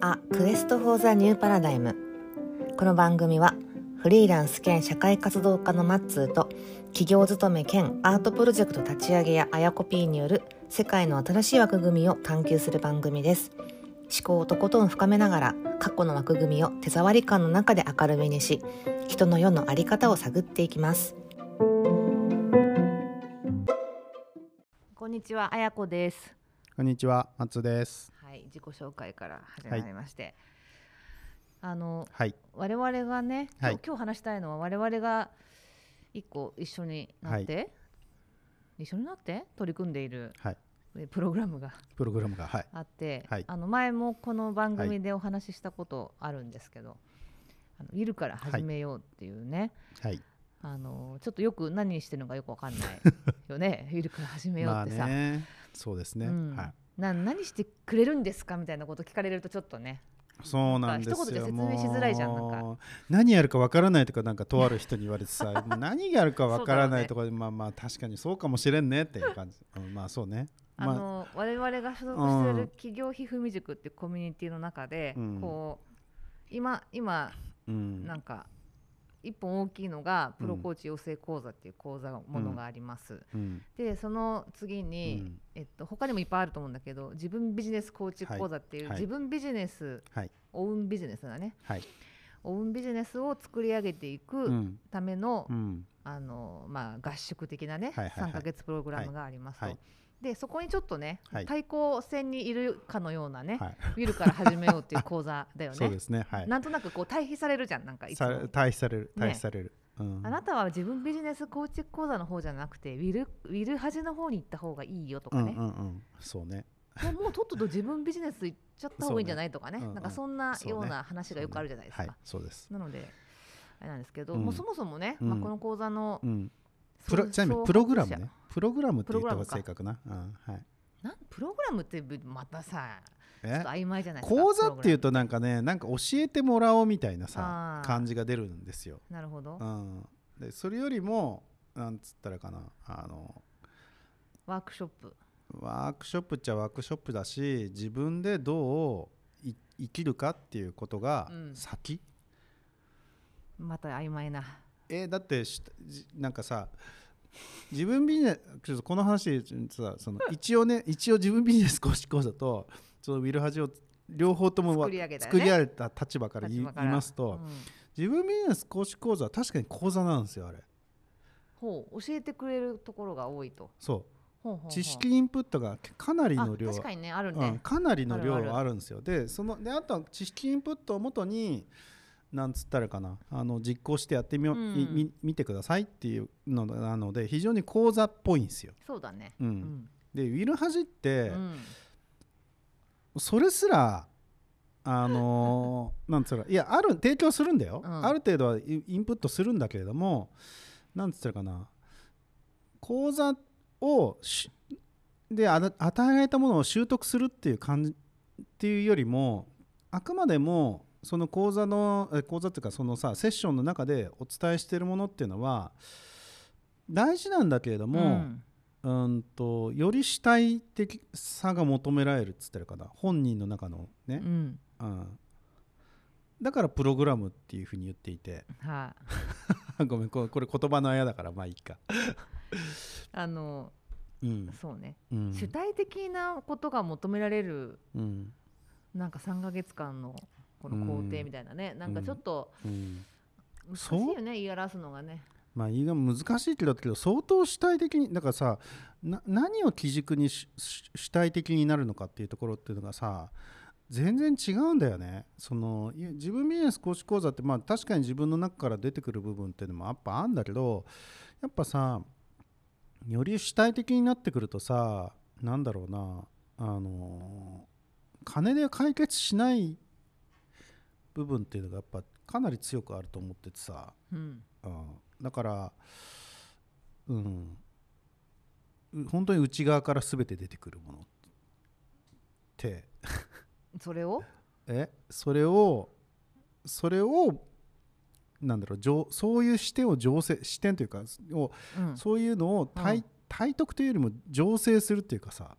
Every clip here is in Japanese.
あ Quest for the New Paradigm。この番組はフリーランス兼社会活動家のマッツーと企業勤め兼アートプロジェクト立ち上げ屋あやこ P による世界の新しい枠組みを探求する番組です。思考をとことん深めながら過去の枠組みを手触り感の中で明るみにし人の世の在り方を探っていきます。にちはあやこです。こんにちは、松です。はい自己紹介から始まりまして、あのはい、我々がね、今はい。日今日話したいのは我々が一個一緒になって、一緒になって？取り組んでいるはい、えプログラムがプログラムが、はい、あって、はい。あの前もこの番組でお話ししたことあるんですけど、あのいるから始めようっていうね、はい、あのちょっとよく何してるのかよくわかんないよね。いるから始めようまあってさ、ね、そうですね、うん。はい、な何してくれるんですかみたいなこと聞かれるとちょっとね。そうなんですよ。一言じゃ説明しづらいじゃんなんか。何やるかわからないとか、なんかとある人に言われてさ、何やるかわからないとか、まあまあ確かにそうかもしれんねっていう感じ。うんまあそうね。まあ、あの我々が所属している企業ひふみ塾っていうコミュニティの中で、うん。こう今今うん、なんか一本大きいのがプロコーチ養成講座っていう講座ものがあります。うん、でその次うに、ん、えっと他にもいっぱいあると思うんだけど自分ビジネスコーチ講座っていう、はい。はい自分ビジネスはい、オウンビジネスだね。はい、オウンビジネスを作り上げていくうん、ための、うん、あのまあ、合宿的なね、はいはいはい。3ヶ月プログラムがありますと、はいでそこにちょっとね、はい。対抗戦にいるかのようなね、はい、ウィルから始めようっていう講座だよそうねですね、はい。なんとなくこう対比されるじゃんなんかいつさも対比される、対比される。うん。あなたは自分ビジネスコーチ講座の方じゃなくてウィルウィル端の方に行った方がいいよとかね、うんうんうん、そうね。もうもうとっとと自分ビジネス行っちゃった方がいいんじゃないとかね。そうねうん。なんかそんなような話がよくあるじゃないですか、はい、そうです。なのであれなんですけど、うん。もうそもそもね、うん。まあ、この講座の、うん。プロちなみにプログラムね。プログラムって言った方が正確な？うん、はい。なんプログラムってまたさちょっえと曖昧じゃないですか講座っていうとなんかねなんか教えてもらおうみたいなさ感じが出るんですよ。なるほど、うん、でそれよりもなんつったらかなあのワークショップ。ワークショップっちゃワークショップだし自分でどうい生きるかっていうことがうん。先、また曖昧なえだってなんかさ自分ビジネスちょっとこの話でさその一応ね一応自分ビジネス講師講座とそのウィルハジを両方ともわ作り上げたよね。作り上げた立場から言いますと、うん。自分ビジネス講師講座は確かに講座なんですよあれ。ほう教えてくれるところが多いと。そほう知識インプットがかなりの量。あ確かにねあるうん、ね、かなりの量はあるんですよ。でそのであとは知識インプットをもとになんつったらかな。あの実行してやってみよう、うん。みみ見てくださいっていうのなので非常に講座っぽいんですよ、そうだね。うん。うん。でウィルハジって、うん。それすらあのー なんつうのいやある提供するんだよ、うん。ある程度はイインプットするんだけれどもなんつったらかな。講座をしで与えられたものを習得するっていう感じっていうよりもあくまでもその講座のえ講座っていうかそのさセッションの中でお伝えしているものっていうのは大事なんだけれども、うん。うんとより主体的さが求められるっつったらいいかな。本人の中のね、うん。うん、だからプログラムっていうふうに言っていて。はい、ごめんこれ言葉のあやだからまあいいか、あのうん。そうね、うん。主体的なことが求められるうん。なんか3ヶ月間のこの工程みたいなね、なんかちょっとうん。難しいよね言い表すのがね。まあ言いが難しいけどだけど相当主体的にだからさな何を基軸にしし主体的になるのかっていうところっていうのがさ全然違うんだよね。そのい自分ビジネス講師講座ってまあ確かに自分の中から出てくる部分っていうのもやっぱあるんだけどやっぱさより主体的になってくるとさなんだろうなあの金で解決しない部分っていうのがやっぱかなり強くあると思っててさ、うん。うん、だからうん。う本当に内側から全て出てくるものって。それを？え？それをそれをなんだろう情そういう視点を醸成視点というかをうん。そういうのを体,、体得というよりも醸成するっていうかさ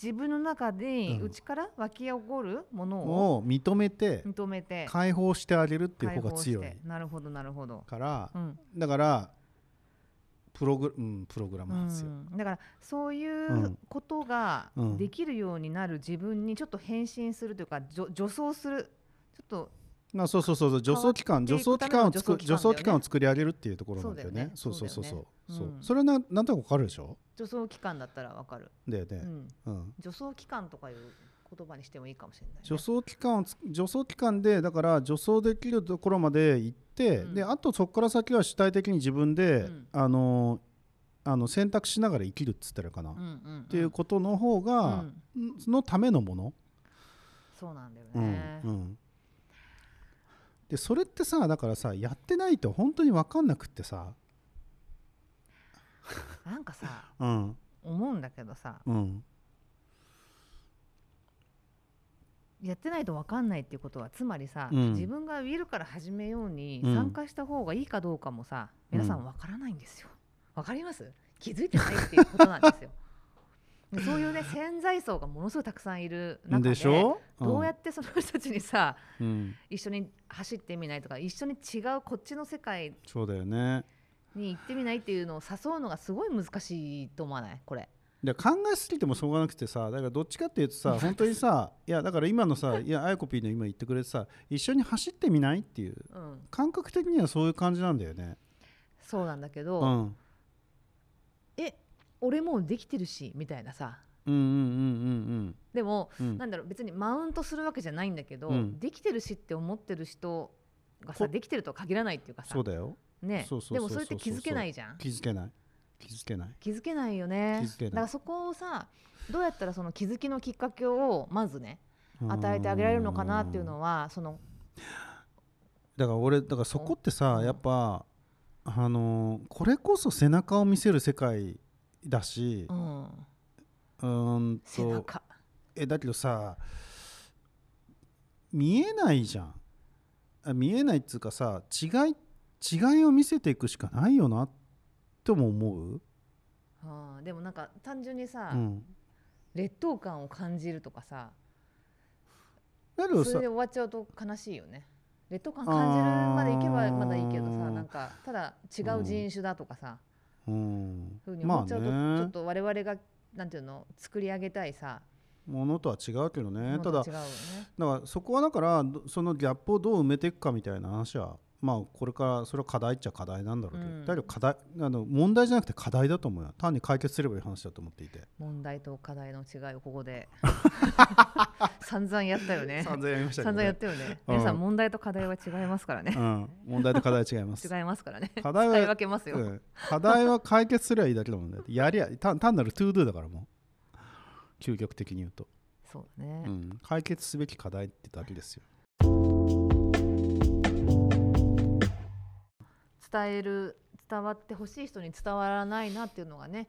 自分の中でうん。内から湧き起こるものをを認めて認めて解放してあげるっていう方が強い。て。なるほどなるほど、からうん。だからプログ,、うん、プログラムなんですよ。うん。だからそういううん。ことがうん。できるようになる自分にちょっと変身するというかじょ助走する。ちょっとまあ、そうそうそうそう。助走期間助走期間を作助助走期間を作り上げるっていうところなんだよね。そそうそうそうそう。そう。それはななんとなくわかるでしょ？助走期間だったらわかる、だよね。うん、うん。助走期間とかいう言葉にしてもいいかもしれない、ね、助走期間をつ助走期間でだから助走できるところまで行って、うん。であとそこから先は主体的に自分で、うん。あのあの選択しながら生きるっつったらかな、っうんうんうん。ていうことの方が、うん。のためのもの、そうなんだようん。ね、うん。でそれってさだからさやってないと本当に分かんなくってさ、なんかさうん。思うんだけどさうん、やってないと分かんないっていうことはつまりさ、うん。自分がウィルから始めようにうん。参加した方がいいかどうかもさ、皆さん分からないんですよ。分かります？気づいてないっていうことなんですよ。で そういうね潜在層がものすごいたくさんいる中ででしょ、どうやってその人たちにさうんうん。一緒に走ってみないとか一緒に違うこっちの世界そうだよねに行ってみないっていうのを誘うのがすごい難しいと思わない？これ。で考えすぎてもしょうがなくてさだからどっちかっていうとさ本当にさいやだから今のさ いやあやこぴーの今言ってくれてさ一緒に走ってみないっていううん、感覚的にはそういう感じなんだよね。そうなんだけうど、ん。え俺もうできてるしみたいなさ。うんうんうんでもうん。うん。なんだろう別にマウントするわけじゃないんだけど、うん。できてるしって思ってる人がさこできてるとは限らないっていうかさ。そうだよね。でもそれって気づけないじゃん。気づけない。気づけない。気づけないよね。気づけない。だからそこをさどうやったらその気づきのきっかけをまずね与えてあげられるのかなっていうのはそのだから俺だからそこってさうん。やっぱあのーこれこそ背中を見せる世界だしうん。うーんと背中。えだけどさ見えないじゃん。あ見えないっつうかさ違い違いを見せていくしかないよなとも思う、あーでもなんか単純にさ、うん、劣等感を感じるとかさそれで終わっちゃうと悲しいよね。劣等感感じるまでいけばまだいいけどさなんかただ違う人種だとかさ、うん。ふうにまあ思っちゃうと、ちょねっと我々がなんていうの作り上げたいさものとは違うけどね。もただのと違うよね。だからそこはだからどそのギャップをどう埋めていくかみたいな話はまあこれからそれは課題っちゃ課題なんだろうけど、うん。だけど課題あの問題じゃなくて課題だと思うよ。単に解決すればいい話だと思っていて。問題と課題の違いをここで。散々やったよね。散々やりましたけど、散々やったよね。うん。皆さん問題と課題は違いますからね。うん、問題と課題違います。違いますからね。課題は分けますよ、うん、課題は解決すればいいだけだもんね。やりゃ単単なる to do だからもう。究極的に言うと、そうだね、うん、解決すべき課題ってだけですよ伝える伝わってほしい人に伝わらないなっていうのがね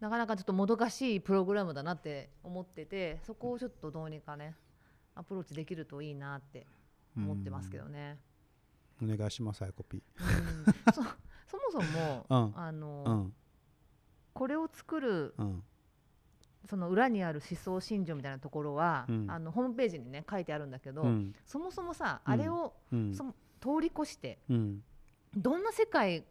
なかなかちょっともどかしいプログラムだなって思っててそこをちょっとどうにかねアプローチできるといいなって思ってますけどね。お願いしますアイコピうん。そそもそも、うん。あのーうん。これを作るうん。その裏にある思想信条みたいなところは、うん。あのホームページにね書いてあるんだけど、うん。そもそもさ、うんあれをうん。そ通り越してうんどんな世界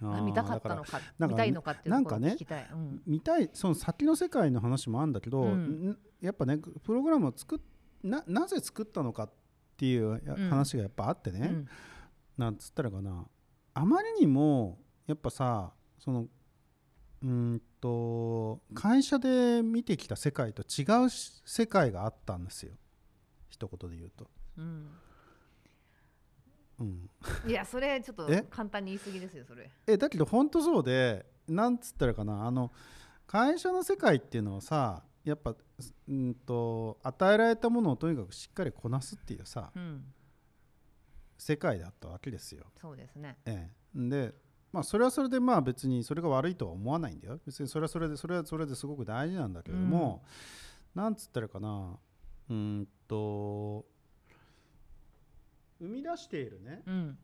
が見たかったのか見たいのかっていうところをなんかね聞きたい。うん。見たいその先の世界の話もあるんだけど、うん。んやっぱねプログラムを作っななぜ作ったのかっていう話がやっぱあってね、うん。なんつったらかな。あまりにもやっぱさそのうーんと会社で見てきた世界と違うし世界があったんですよ。一言で言うと、うんうん、いやそれちょっとえ？簡単に言い過ぎですよそれ。えだけど本当そうでなんつったらかなあの会社の世界っていうのはさやっぱうんと与えられたものをとにかくしっかりこなすっていうさうん世界だったわけですよ。そうですね。ええ、でまあそれはそれでまあ別にそれが悪いとは思わないんだよ別にそれはそれでそれはそれですごく大事なんだけれども、なんつったらかなうーんと生み出しているね。うん。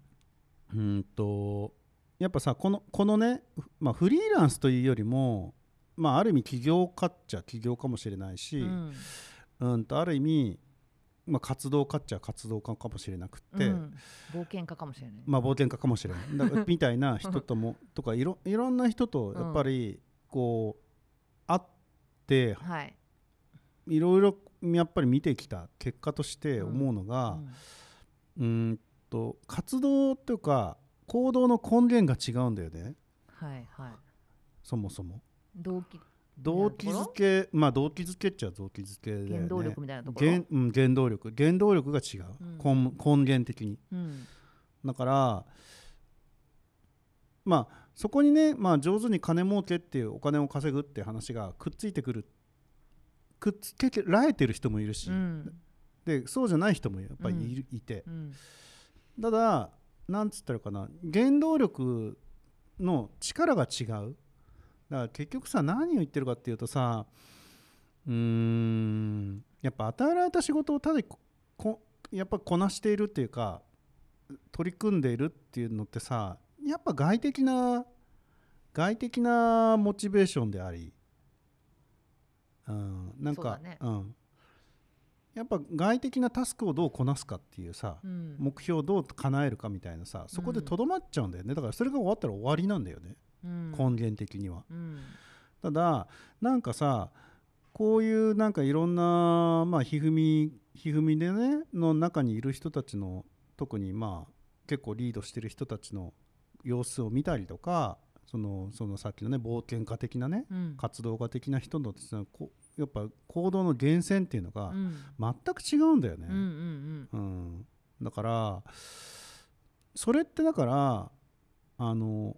うーんとやっぱさこのこのね、まあ、フリーランスというよりも、まあ、ある意味起業家っちゃ起業かもしれないし、うん。うん、とある意味、まあ、活動家っちゃ活動家かもしれなくって、うん。冒険家かもしれない、まあ、冒険家かもしれない。だから みたいな人ともとかいろいろんな人とやっぱりこう会ってはい、いろいろやっぱり見てきた結果として思うのが、うん。うーんと活動というか行動の根源が違うんだよね。はいはい。そもそも。動機動機づけまあ動機づけっちゃ動機づけだよね。原動力みたいなところ？原,、うん、原動力。原動力が違う、根根源的に。うん。だからまあそこにね、まあ、上手に金儲けっていうお金を稼ぐっていう話がくっついてくるくっつけられてる人もいるし、うんでそうじゃない人もやっぱりいて。うん。ただなんつったらかな原動力の力が違う。だから結局さ何を言ってるかっていうとさうーんやっぱ与えられた仕事をただここやっぱこなしているっていうか取り組んでいるっていうのってさやっぱ外的な外的なモチベーションであり、うん、なんかそうだね。うん、やっぱ外的なタスクをどうこなすかっていうさ、うん。目標をどう叶えるかみたいなさそこでとどまっちゃうんだよね。だからそれが終わったら終わりなんだよね、うん。根源的には。うん。ただなんかさこういうなんかいろんなまあひふみひふみでねの中にいる人たちの特にまあ結構リードしてる人たちの様子を見たりとかそのそのさっきのね冒険家的なねうん。活動家的な人のやっぱ行動の源泉っていうのがうん。全く違うんだよね。うんうんうん、だからそれってだからあの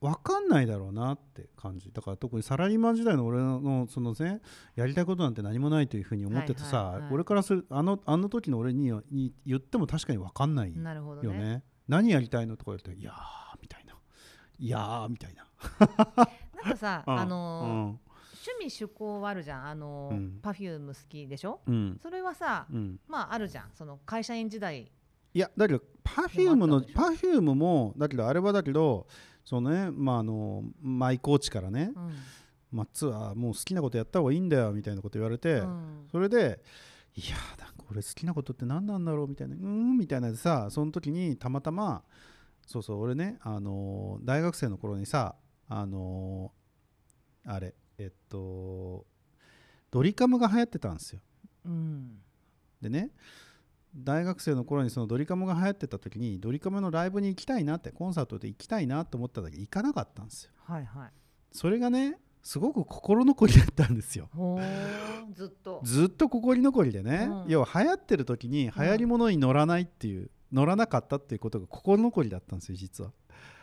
分かんないだろうなって感じ。だから特にサラリーマン時代の俺のそのねやりたいことなんて何もないというふうに思っててさ、はいはいはい俺からするあのあの時の俺にはに言っても確かに分かんないよね。ね。何やりたいのとか言うといやーみたいな。いやーみたいな、なんかさ うん。あのー趣味趣向はあるじゃん。あのうん。パフューム好きでしょ？うん。うんそれはさうん。まああるじゃん。その会社員時代。いやだけどパフュームのパフュームもだけどあれはだけどそのねまああのマイコーチからね、うん。まあ、ツアーもう好きなことやった方がいいんだよみたいなこと言われて、うん。それでいやーなんか俺好きなことって何なんだろうみたいな。うーんみたいなでさその時にたまたまそうそう俺ね、あのー大学生の頃にさあのーあれえっとドリカムが流行ってたんですよ。うん。でね大学生の頃にそのドリカムが流行ってた時にドリカムのライブに行きたいなってコンサートで行きたいなと思っただけど行かなかったんですよ。はいはい。それがねすごく心残りだったんですよ。ずっと。ずっと心残りでね、うん。要は流行ってる時に流行り物に乗らないっていう、乗らなかったっていうことが心残りだったんですよ実は。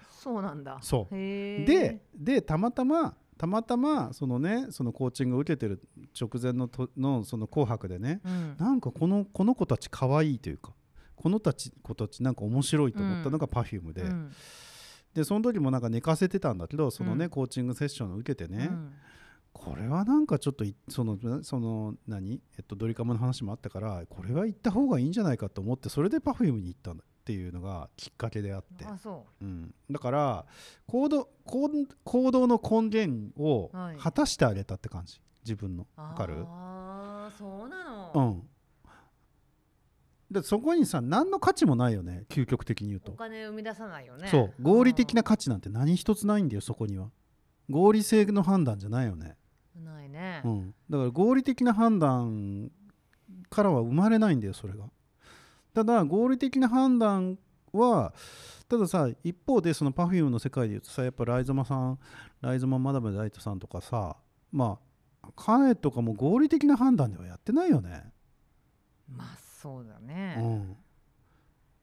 そうなんだ。そう。ででたまたまたまたまそのねそのコーチングを受けてる直前のとのその紅白でねうん。なんかこのこの子たち可愛いというかこのたち子たちなんか面白いと思ったのが Perfume で、うん。でその時もなんか寝かせてたんだけどそのね、うんコーチングセッションを受けてね、うん。これはなんかちょっといそのその何、えっと、ドリカムの話もあったからこれは行った方がいいんじゃないかと思ってそれで Perfume に行ったっていうのがきっかけであって、あそう。ん、だから行動行行動の根源をはい。果たしてあげたって感じ。自分の。うわかる？ああそうなの。うん。でそこにさ何の価値もないよね。究極的に言うおと、金生み出さないよね。そう。合理的な価値なんて何一つないんだよそこには。合理性の判断じゃないよね。うんないね。うん、だから合理的な判断からは生まれないんだよそれがただ合理的な判断はたださ一方でその Perfume の世界で言うとさやっぱライゾマさんライゾママダムダイトさんとかさまあ彼とかも合理的な判断ではやってないよね、まあそうだうねん。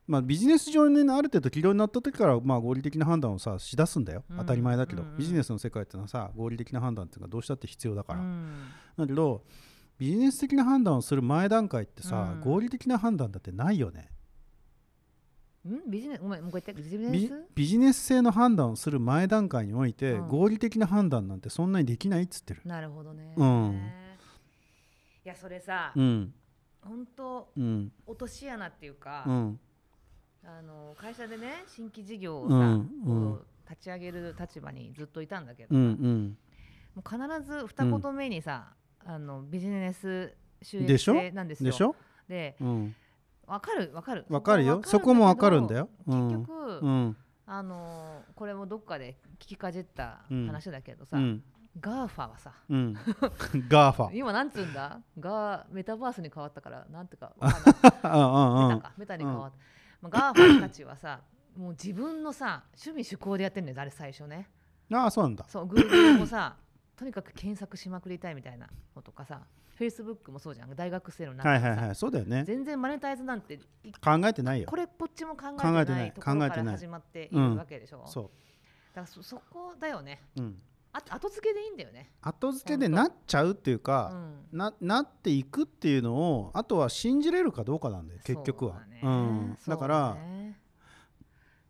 まあビジネス上にねある程度軌道になった時からまあ合理的な判断をさしだすんだよ。うん。当たり前だけど、うん。うんビジネスの世界ってのはさ合理的な判断っていうのがどうしたって必要だから、うん。だけどビジネス的な判断をする前段階ってさ、うん。合理的な判断だってないよね。ん？ビジネスごめんもう一回言って。ビジネビス？ビジネス性の判断をする前段階において、うん。合理的な判断なんてそんなにできないっつってる。なるほどね。うん。いやそれさうん。本当うん。落とし穴っていうかうん。あの会社でね新規事業をさ、うん。こうん。う立ち上げる立場にずっといたんだけどさ、うんうん。もう必ず二言目にさ、あのビジネス収益性なんですよ。でしょ？でうん。わかるわかる。わかるよ。そそこもわかるんだよ。ようん。結局、うん。あのーこれもどっかで聞きかじったうん話だけどさ、うん。 GAFA はさうん。 GAFA。今なんつうんだ？ガーメタバースに変わったからなんてか わかメタかメタに変わった、まあ、 GAFA たちはさもう自分のさ趣味趣向でやってんだよあれ最初ね。ああそうなんだ。そう Google もさとにかく検索しまくりたいみたいなのとかさ Facebook もそうじゃん。大学生の中はいはいはい。そうだよね。全然マネタイズなんてい考えてないよ。これっぽっちも考えてないないところか考えてない。ら始まっているわけでしょ、そだからそそこだよね。う、うん、あ後付けでいいんだよね、後付けでなっちゃうっていううか、ん、ななっていくっていうのをあとは信じれるかどうかなんだよ結局は。そうだね。うん、だからそうね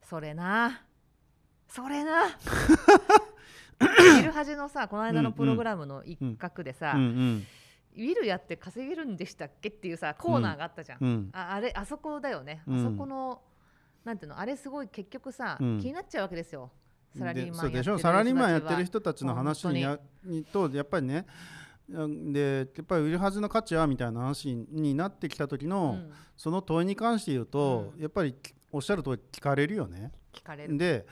それな。それな ビルハジのさこの間のプログラムの一角でさ、うんうん。ウィルやって稼げるんでしたっけっていうさコーナーがあったじゃん、うんああれあそこだよね、うん。あそこのなんていうのあれすごい結局さ、うん。気になっちゃうわけですよ。サラリーマンでそうでしょ？やってるサラリーマンやってる人たちの話にやにとやっぱりねうんでやっぱり売るはずの価値はみたいな話になってきた時の、うん。その問いに関して言うと、うん。やっぱりおっしゃる通り聞かれるよね。聞かれる。で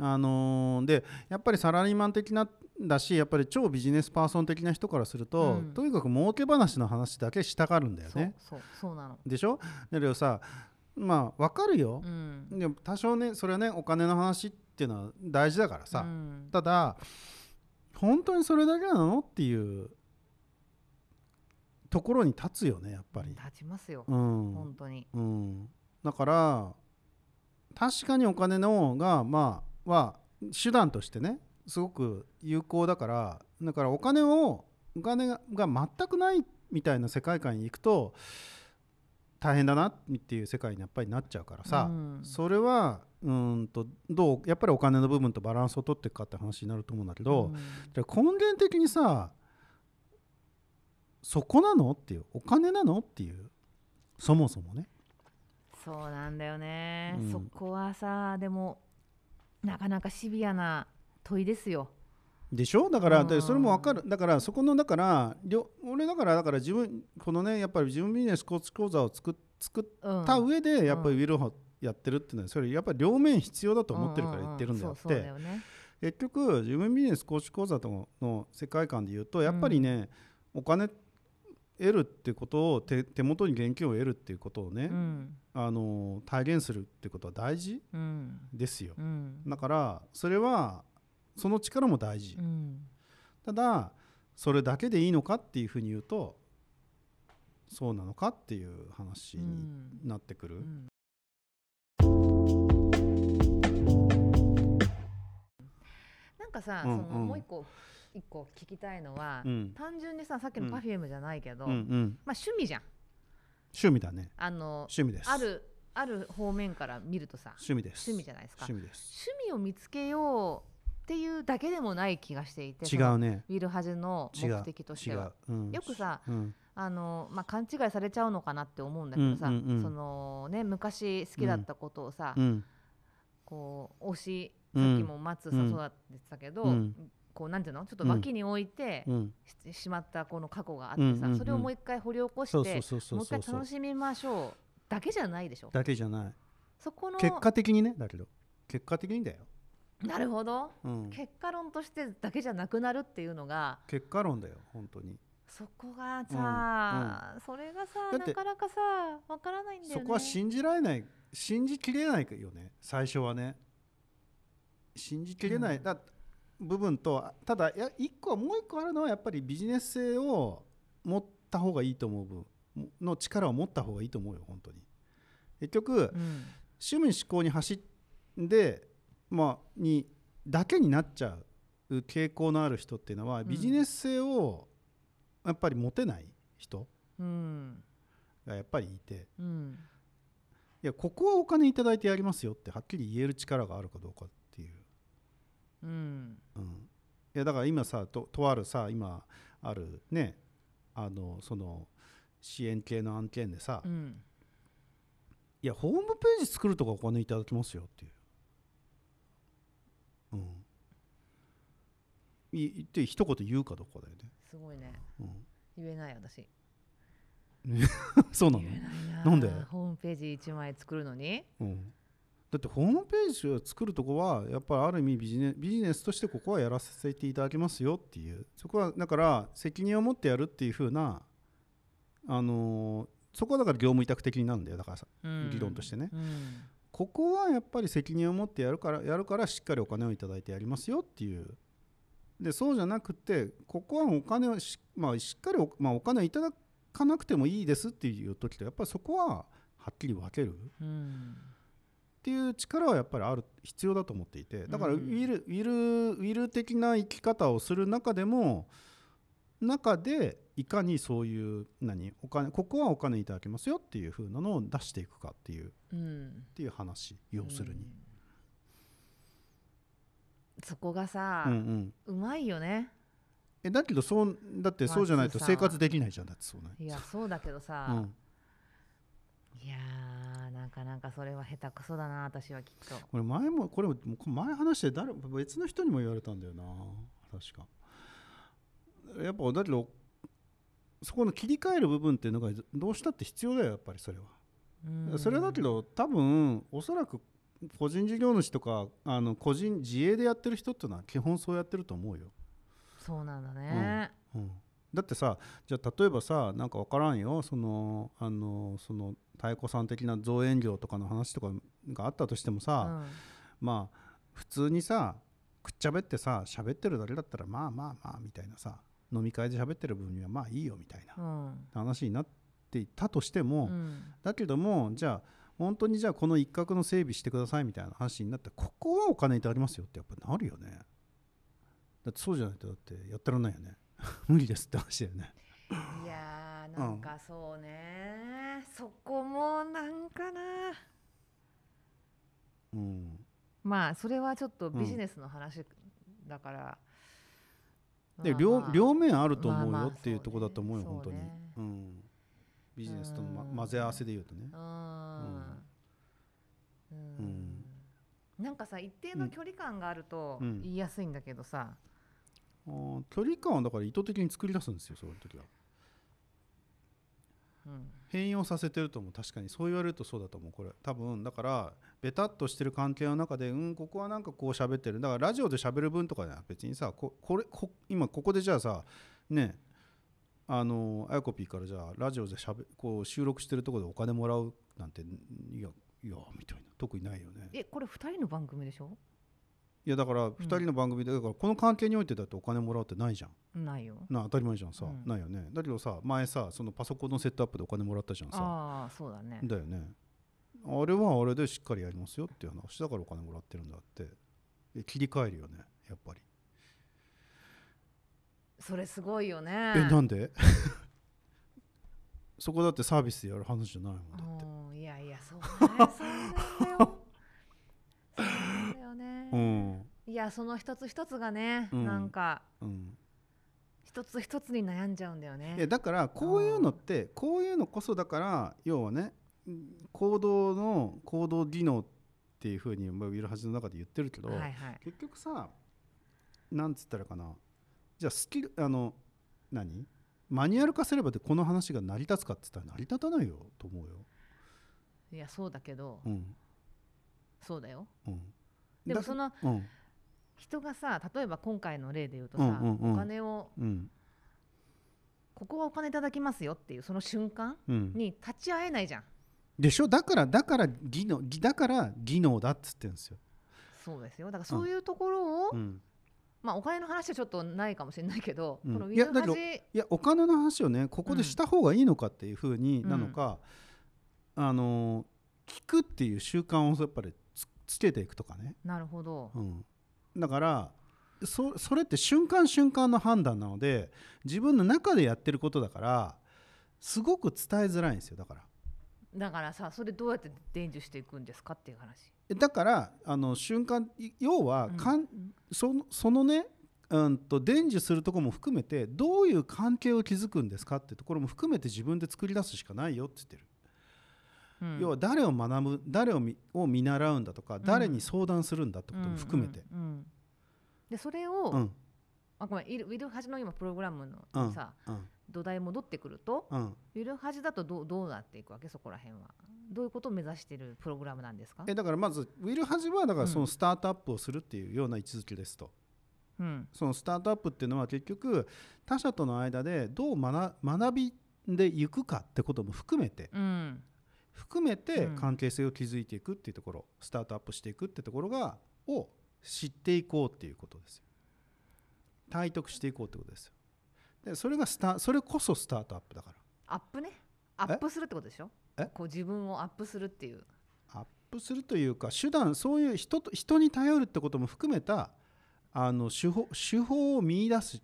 あのーでやっぱりサラリーマン的なだしやっぱり超ビジネスパーソン的な人からすると、うん。とにかく儲け話の話だけしたがるんだよね。そうそうそうなの。でしょ？だけどさまあわかるよ。う、ん。でも多少ねそれはねお金の話っていうのは大事だからさ、うん。ただ本当にそれだけなのっていうところに立つよねやっぱり。立ちますよ、うん。本当に。うん、だから確かにお金の方がまあは手段としてねすごく有効だからだからお金をお金がが全くないみたいな世界観に行くと大変だなっていう世界にやっぱりなっちゃうからさ、うん。それはうんとどうやっぱりお金の部分とバランスを取っていくかって話になると思うんだけど、うん。じゃあ根源的にさそこなのっていうお金なのっていうそもそもね。そうなんだよね、うん。そこはさでもなかなかシビアな問いですよ。でしょ？だから、それも分かる。だからそこのだから俺だからだから自分このねやっぱり自分ビジネスコーチ講座を作っ作っうんた上でやっぱりウィルホやってるっていうのはそれやっぱり両面必要だと思ってるから言ってるんだよ。って。結局自分ビジネスコーチ講座とのの世界観で言うとやっぱりね、お金得るっていうことを手手元に現金を得るっていうことをね、うん。あの体現するっていうことは大事うん。ですよ。うん。だからそれはその力も大事。うん。ただそれだけでいいのかっていうふうに言うとそうなのかっていう話にうん。なってくる、うん。なんかさ、うんそのうんもう一個一個聞きたいのは、うん。単純にささっきのうん。Perfume じゃないけど、うんうん。まあ趣味じゃん。趣味だね。あの趣味です。あるある方面から見るとさ趣味です。趣味じゃないですか。趣味です。趣味を見つけようっていうだけでもない気がしていて違うね。ウィルハジの目的とし違ては。う、うん、よくさうん。あの、まあ、勘違いされちゃうのかなって思うんだけどさ、うんうんうん。そのね、昔好きだったことをさ、うん。こう推しうんさっきも松さんそうだってたけど、うんこうなんていうの？ちょっと脇に置いてうん。ししまったこの過去があってさ、うんうんうん。それをもう一回掘り起こしてもう一回楽しみましょうだけじゃないでしょ。だけじゃない。そこの結果的にねだけど結果的にだよ、なるほど。うん、結果論としてだけじゃなくなるっていうのが結果論だよ本当に。そこがさ、それがさなかなかさわからないんだよね。そこは信じられない信じきれないよね最初はね。信じきれない、うん。だ部分とただいや一個もう一個あるのはやっぱりビジネス性を持った方がいいと思う部分の力を持った方がいいと思うよ本当に。結局、うん。趣味思考に走ってまあにだけになっちゃう傾向のある人っていうのはん。ビジネス性をやっぱり持てない人うん。がやっぱりいて。うん。いやここはお金いただいてやりますよってはっきり言える力があるかどうかっう、うん。うん、いやだから今さととあるさ今あるねあのその支援系の案件でさ、いうん。やホームページ作るとかお金いただきますよっていう。うん、い言って一言言うかどうかだよね、すごいね。うん、言えない私。そうなの？言えなんで？ホームページ1枚作るのに？うん、だってホームページを作るとこはやっぱりある意味ビジネビジネスとしてここはやらせていただきますよっていう。そこはだから責任を持ってやるっていう風なあのーそこはだから業務委託的になるんだよ。だからさうん。理論としてね。うん。ここはやっぱり責任を持ってやるからやるからしっかりお金をいただいてやりますよっていう。でそうじゃなくてここはお金をし,、まあ、しっかりお,、まあ、お金をいただかなくてもいいですっていう時とやっぱりそこははっきり分ける。うんっていう力はやっぱりある必要だと思っていてだからウうんィル、ウィルウィル的な生き方をする中でも中でいかにそういう何お金ここはお金いただきますよっていう風なのを出していくかっていうっうん。ていう話要するに。うん。そこがさ、うんうん、うまいよね。えだけどそうだってそうじゃないと生活できないじゃんだってそうね。いやそうだけどさ、うん、いやーなんかなんかそれは下手くそだな私はきっとこれ前もこれも前話して誰別の人にも言われたんだよな確か。やっぱだけどそこの切り替える部分っていうのがどうしたって必要だよやっぱりそれは。うんそれだけど多分おそらく個人事業主とかあの個人自営でやってる人っていうのは基本そうやってると思うよ。そうなんだね、うん、だってさじゃあ例えばさなんか分からんよ。そのあのその太鼓さん的な造園業とかの話とかがあったとしてもうさ、ん。まあ普通にさくっちゃべってさ喋ってるだけだったらまあまあまあみたいなさ飲み会で喋ってる分にはまあいいよみたいなうん。話になっていたとしても、うん。だけどもじゃあ本当にじゃあこの一角の整備してくださいみたいな話になってここはお金いただきますよってやっぱなるよね。だってそうじゃないとだってやってらんないよね 無理ですって話だよね。いやーなんかそうね、そこもなんかな。うん。まあそれはちょっとビジネスの話だから、で両両面あると思うよっていうところだと思うよ、そうね。本当に、そうねうん、ビジネスとの、まうん。混ぜ合わせで言うとね。う、ん。うん。うん。なんかさ一定の距離感があるとうん。言いやすいんだけどさ、あー距離感はだから意図的に作り出すんですよそういう時は。うん。変容させてると思う確かにそう言われるとそうだと思うこれ。多分だからベタっとしてる関係の中でうんここはなんかこう喋ってる。だからラジオで喋る分とかは別にさここれこ今ここでじゃあさねあのあやこぴーからじゃあラジオでしゃべこう収録してるところでお金もらうなんていやいやみたいな。特にないよね。えこれ二人の番組でしょ？いやだから2人の番組でだからこの関係においてだってお金もらうってないじゃん。ないよ。な当たり前じゃんさ、うん。ないよね。だけどさ前さそのパソコンのセットアップでお金もらったじゃんさ。ああそうだね。だよね。あれはあれでしっかりやりますよっていう話だからお金もらってるんだって。え切り替えるよねやっぱり、それすごいよね。えなんで？そこだってサービスでやる話じゃないもんだって。うんいやいやそうね。そうだよそうだよね、う んいやその一つ一つがね、うん。なんかうん。一つ一つに悩んじゃうんだよね。いやだからこういうのってこういうのこそだから要はねうん行動の行動技能っていうふうにまあウィルハジの中で言ってるけど、はいはい。結局さなんつったらかな。じゃあスキルあの何？マニュアル化すればでこの話が成り立つかって言ったら成り立たないよと思うよ。いやそうだけど、うん。そうだよ。うん、だでもそのうん人がさ例えば今回の例で言うとさ、うんうんうん。お金をうん。ここはお金いただきますよっていうその瞬間うん、に立ち会えないじゃん。でしょ？だからだから技能だから技能だっつってんですよ。そうですよ。だからそういうところを、うん。まあお金の話はちょっとないかもしれないけど、うん。このウいやだけどィルハジいやお金の話をねここでした方がいいのかっていうふうになのか、あの聞くっていう習慣をやっぱりつつけていくとかね、なるほど、うん、だからそそれって瞬間瞬間の判断なので自分の中でやってることだからすごく伝えづらいんですよだから。だからさそれどうやって伝授していくんですかっていう話。だからあの瞬間い要はかん、そのそのねうんと伝授するところも含めてどういう関係を築くんですかってところも含めて自分で作り出すしかないよって言ってる、うん。要は誰を学ぶ誰を見を見習うんだとか誰に相談するんだってことも含めて、うん。でそれを、うん。あごめんウィルハジの今プログラムのうん。さ、うん。土台戻ってくるとうん。ウィルハジだとどうどうなっていくわけ？そこら辺は。どういうことを目指しているプログラムなんですか？えだからまずウィル・ハジはだからうん。そのスタートアップをするっていうような位置づけですと、うん。そのスタートアップっていうのは結局他者との間でどう学学びでいくかってことも含めて。うん含めてうん。関係性を築いていくっていうところ、スタートアップしていくってところがを知っていこうっていうことですよ。体得していこうってことですよ。でそれがスタそれこそスタートアップだから。アップね。アップするってことでしょ？え？こう自分をアップするっていう。アップするというか手段そういう人と人に頼るってことも含めたあの手法手法を見出す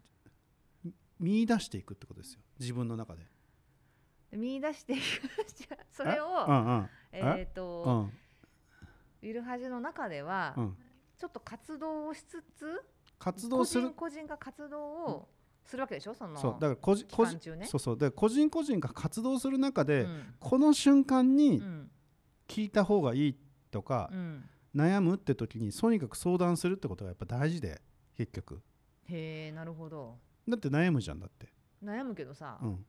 見出していくってことですよ。自分の中で。で見出していくそれうをんうん。え？っ、うと、ん。ウィルハジの中では、うん、ちょっと活動をしつつ活動する？個人個人が活動をするわけでしょ？そのそう。だから個人期個人間中ね。そうそう。で個人個人が活動する中で、うん。この瞬間にうん。聞いた方がいいとかう、ん。悩むって時にとにかく相談するってことがやっぱ大事で結局。へえなるほど。だって悩むじゃんだって、悩むけどさ、うん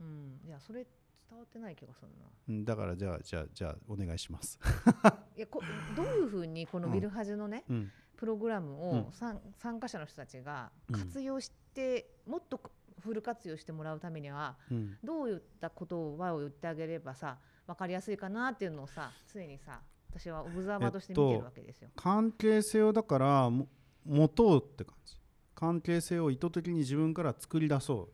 うん。いやそれ伝わってない気がするな。うん、だからじゃあじゃあじゃあお願いします、いやこどういうふうにこのウィルハジのね、うん、プログラムうん。を参参加者の人たちがうん。活用して、もっとフル活用してもらうためにはうん。どういったことをを言ってあげればさ分かりやすいかなっていうのをさ常にさ私はオブザーバーとして見てるわけですよ。関係性をだからも持とうって感じ。関係性を意図的に自分から作り出そ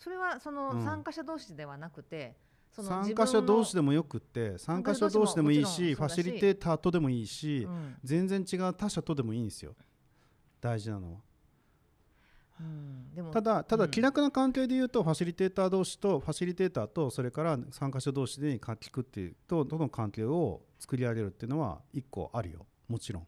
それはそのうん。参加者同士ではなくて、うその参加者同士で、でもよくって参加者同士でもいいしファシリテーターとでもいいし、うん。全然違う他者とでもいいんですよ。大事なのは。うん、でもただただうん。気楽な関係で言うとファシリテーター同士とファシリテーターとそれから参加者同士で聞くっていうととの関係を作り上げるっていうのは一個あるよ。もちろん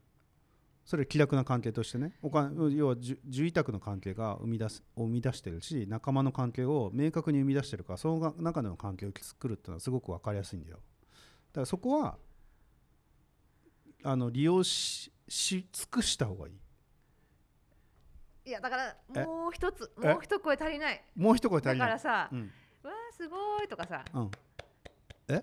それ気楽な関係としてね。おか要はじゅ受委託の関係が生み出すを生み出してるし仲間の関係を明確に生み出してるからその中での関係を作るっていうのはすごく分かりやすいんだよ。だからそこはあの利用しし尽くした方がいい。いやだからえ？もう一つえ？もう一声足りない。もう一声足だりない。からさ、うん。わあすごいとかさうん。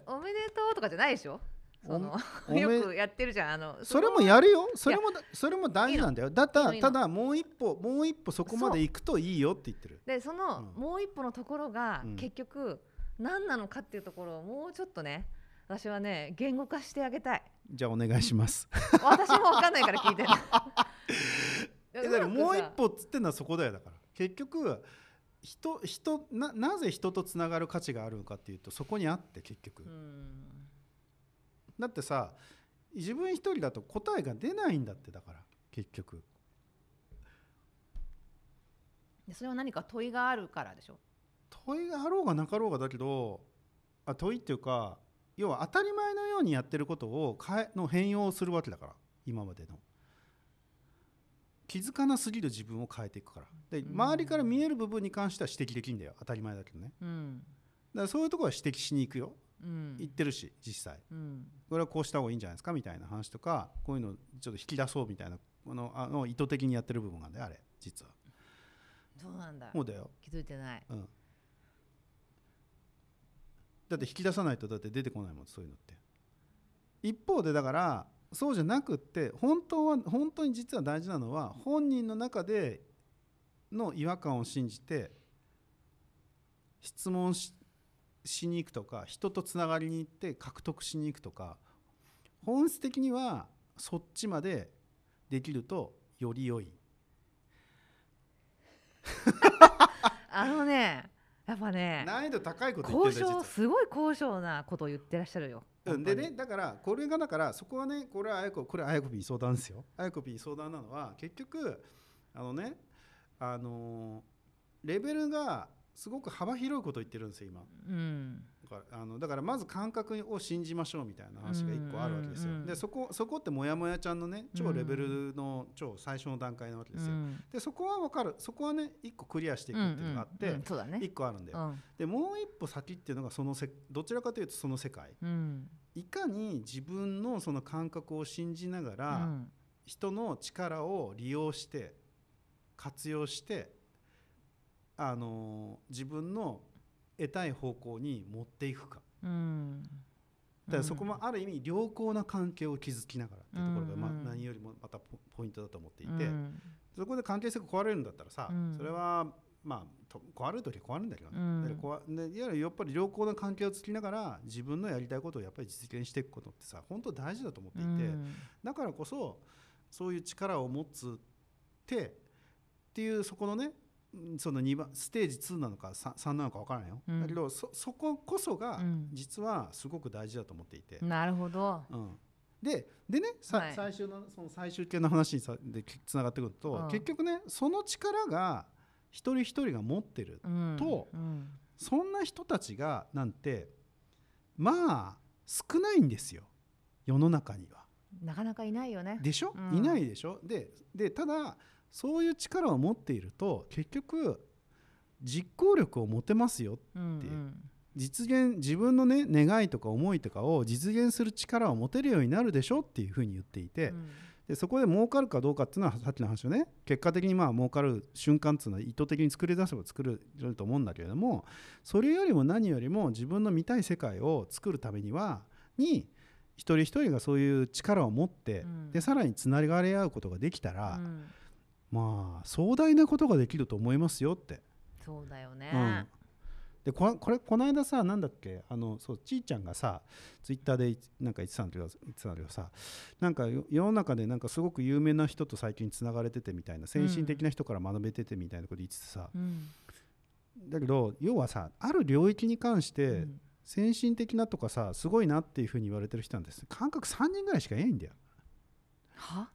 おめでとうとかじゃないでしょ？その よくやってるじゃん。あのそれもやるよ。それもだそれも大事なんだよ。だたただもう一歩もう一歩そこまで行くといいよって言ってる。でその、うん。もう一歩のところが、うん。結局何なのかっていうところをもうちょっとね私はね言語化してあげたい。じゃあお願いします。私も分かんないから聞いてる。えだからもう一歩っつってんのはそこだよだから。結局人人ななぜ人とつながる価値があるのかっていうとそこにあって結局、うんだってさ自分一人だと答えが出ないんだってだから結局。でそれは何か問いがあるからでしょ？問いがあろうがなかろうがだけどあ問いっていうか要は当たり前のようにやってることを変えの変容をするわけだから今までの。気づかなすぎる自分を変えていくから。でうん。周りから見える部分に関しては指摘できるんだよ。当たり前だけどね。うん。だからそういうところは指摘しに行くよ。うん言ってるし実際。うん。これはこうした方がいいんじゃないですかみたいな話とかこういうのちょっと引き出そうみたいなこのあの意図的にやってる部分がねあれ実は。そうなんだ。もうだよ。気づいてない。うん、だって引き出さないとだって出てこないもんそういうのって。一方でだからそうじゃなくって本当は本当に実は大事なのは本人の中での違和感を信じて質問ししに行くとか人とつながりに行って獲得しに行くとか本質的にはそっちまでできるとより良い。あのねやっぱね難易度高いこと言って交るんだよ実は。渉すごい交渉なことを言ってらっしゃるよ。うん、でねだからこれがだからそこはねこれはあやここれはあやこ P 相談ですよ。あやこ P 相談なのは結局あのねあのーレベルがすごく幅広いことを言ってるんですよ今。うん。だからあのだからまず感覚を信じましょうみたいな話が一個あるわけですよ。うん。うんうんでそこそこってもやもやちゃんのね超レベルの超最初の段階なわけですよ。うん。でそこは分かる。そこはね一個クリアしていくっていうのがあって、うんうん。うん。そうだね。一個あるんだよ、うん。でもう一歩先っていうのがそのせどちらかというとその世界。うん。いかに自分のその感覚を信じながら、うん。人の力を利用して活用してあの自分の得たい方向に持っていくか。うん。だからそこもある意味良好な関係を築きながらっていうところが、ま何よりもまたポポイントだと思っていて、うん。そこで関係性が壊れるんだったらさ、うん。それはまあと壊れる時は壊れるんだけどね、うん。だいわゆるやっぱり良好な関係を作りながら自分のやりたいことをやっぱり実現していくことってさ本当大事だと思っていて、うん。だからこそそういう力を持つってっていうそこのねうんその2番ステージ2なのか 3, 3なのか分からないよ、うん。だけどそそここそがうん。実はすごく大事だと思っていて、なるほど。うん、ででねさ、はい。最終のその最終形の話にさでつながってくると、うん。結局ねその力が一人一人が持ってるうん。とうん。そんな人たちがなんてまあ少ないんですよ。世の中には。なかなかいないよね。でしょ、うん。いないでしょ？ででただそういう力を持っていると結局実行力を持てますようんっていう。実現自分のね願いとか思いとかを実現する力を持てるようになるでしょっていうふうに言っていて、うん。でそこで儲かるかどうかっていうのはさっきの話をね。結果的にまあ儲かる瞬間っていうのは意図的に作り出せば作れると思うんだけれどもそれよりも何よりも自分の見たい世界を作るためにはに一人一人がそういう力を持って、うん。でさらにつながり合うことができたら、うんまあ壮大なことができると思いますよって。そうだよね。うん。でここれこの間さなんだっけ？あのそうちーちゃんがさツイッターでなんか言ってたんだけど言ってたんだけどさなんかよ世の中でなんかすごく有名な人と最近つながれててみたいな先進的な人から学べててみたいなこと言っててさ、うん。だけど要はさある領域に関してうん。先進的なとかさすごいなっていうふうに言われてる人なんです。感覚3人ぐらいしかいないんだよ。は？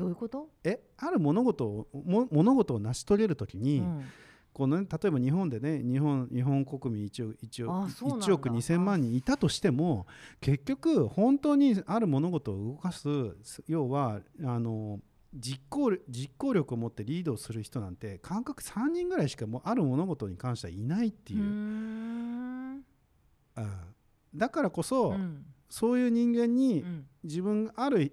どういうこと？えある物事をも物事を成し遂げるときに、うん。このね、例えば日本でね日本日本国民1億 ,1 億あそうなんだ。1億2000万人いたとしても結局本当にある物事を動かす要はあの実行実行力を持ってリードをする人なんて感覚3人ぐらいしかもうある物事に関してはいないっていう。う、だからこそ、うん。そういう人間にうん。自分がある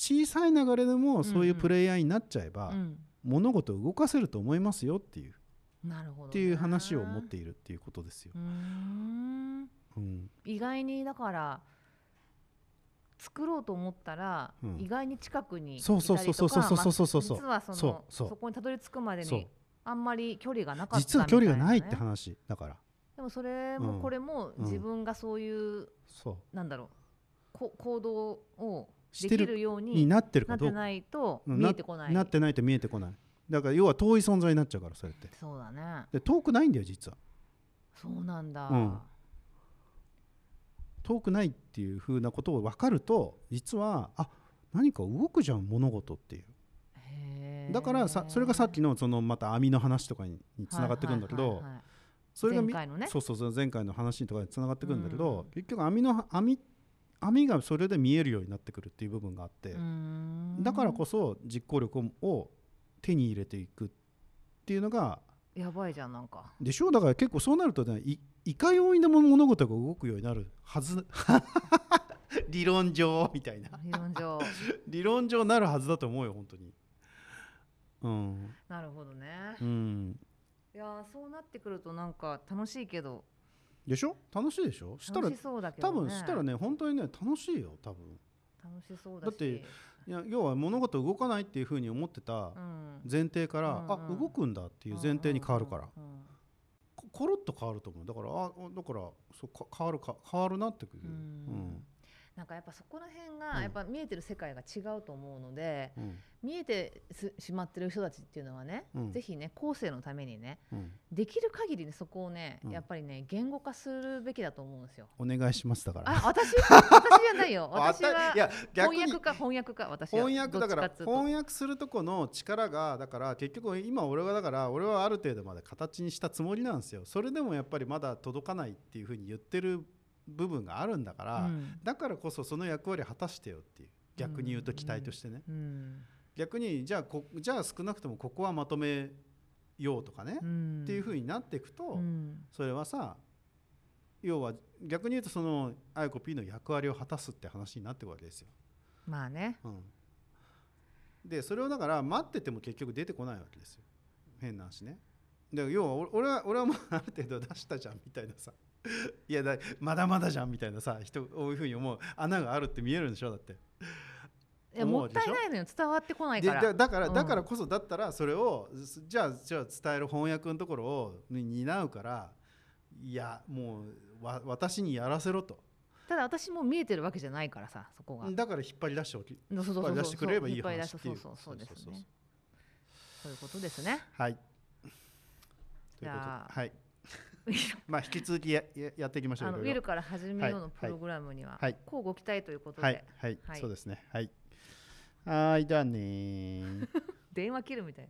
小さい流れでもそういうプレイヤーになっちゃえば、物事を動かせると思いますよっていう。なるほどっていう話を持っているっていうことですよ。うん、意外にだから作ろうと思ったら、意外に近くにいたりとか実はそのそこにたどり着くまでにあんまり距離がなかったた、ね、実は距離がないって話だから。でもそれもこれも自分がそういう、う。ん、なんだろうこ行動をしてるるようにになってるかどうか。なってないとうん見えてこない、なってないと見えてこない。だから要は遠い存在になっちゃうからそれって。そうだね。で遠くないんだよ実は。そうなんだ、うん。遠くないっていうふうなことを分かると実はあ何か動くじゃん物事っていう。だからさそれがさっきのそのまた網の話とかににつながってくるんだけど、はいはいはいはいそれがみ前回のね。そうそうそう前回の話とかにつながってくるんだけど、うん。結局網の網網がそれで見えるようになってくるっていう部分があって、だからこそ実行力を手に入れていくっていうのがやばいじゃんなんか。でしょだから結構そうなるとねいいかようにでも物事が動くようになるはず。理論上みたいな。理論上。理論上なるはずだと思うよ本当に。うん。なるほどね。うん。いやーそうなってくるとなんか楽しいけどでしょ？楽しいでしょ？したら楽しそうだけど、多ね、分したらね本当にね楽しいよ多分。楽しそうだし。だっていや要は物事動かないっていうふうに思ってたうん。前提から、うんうん。あ動くんだっていう前提に変わるから、うんうんうんこコロッと変わると思う。だからあだからそうか変わるか変わるなってくる、うんなんかやっぱそこら辺うん。がやっぱ見えてる世界が違うと思うので、うん。見えてすしまってる人たちっていうのはね、うん。ぜひね後世のためにねうん。できる限りねそこをね、うん。やっぱりね言語化するべきだと思うんですよ。お願いしますだから。あ私？私じゃないよ。私あは翻訳か翻訳か私は。翻訳だから翻訳するとこの力がだから結局今俺はだから俺はある程度まで形にしたつもりなんですよ。それでもやっぱりまだ届かないっていうふうに言ってる部分があるんだから、うん。だからこそその役割を果たしてよっていう。逆に言うと期待としてね、うん。逆にじゃあこじゃあ少なくともここはまとめようとかね、うん。っていうふうになっていくと、うん。それはさ要は逆に言うとそのあやこ P の役割を果たすって話になってくるわけですよ。まあね。うん、でそれをだから待ってても結局出てこないわけですよ。変な話ね。で要は俺俺は俺はもうある程度出したじゃんみたいなさいやだまだまだじゃんみたいなさ人こういうふうに思う穴があるって見えるんでしょだって。いやもったいないのよ伝わってこないでから。だだからうん。だからこそだったらそれをすじゃあじゃあ伝える翻訳のところを担うからいやもうわ私にやらせろと。ただ私も見えてるわけじゃないからさそこが。だから引っ張り出しておき引っ張り出してくれればいい話っていう。そうそうそうですね。そういうことですね。はい。というゃあはい まあ引き続きやややっていきましょうあのウィルから始めようのはいプログラムにははいこうご期待ということはいではい、はい。そうですね。はい。はーいだねー。電話切るみたい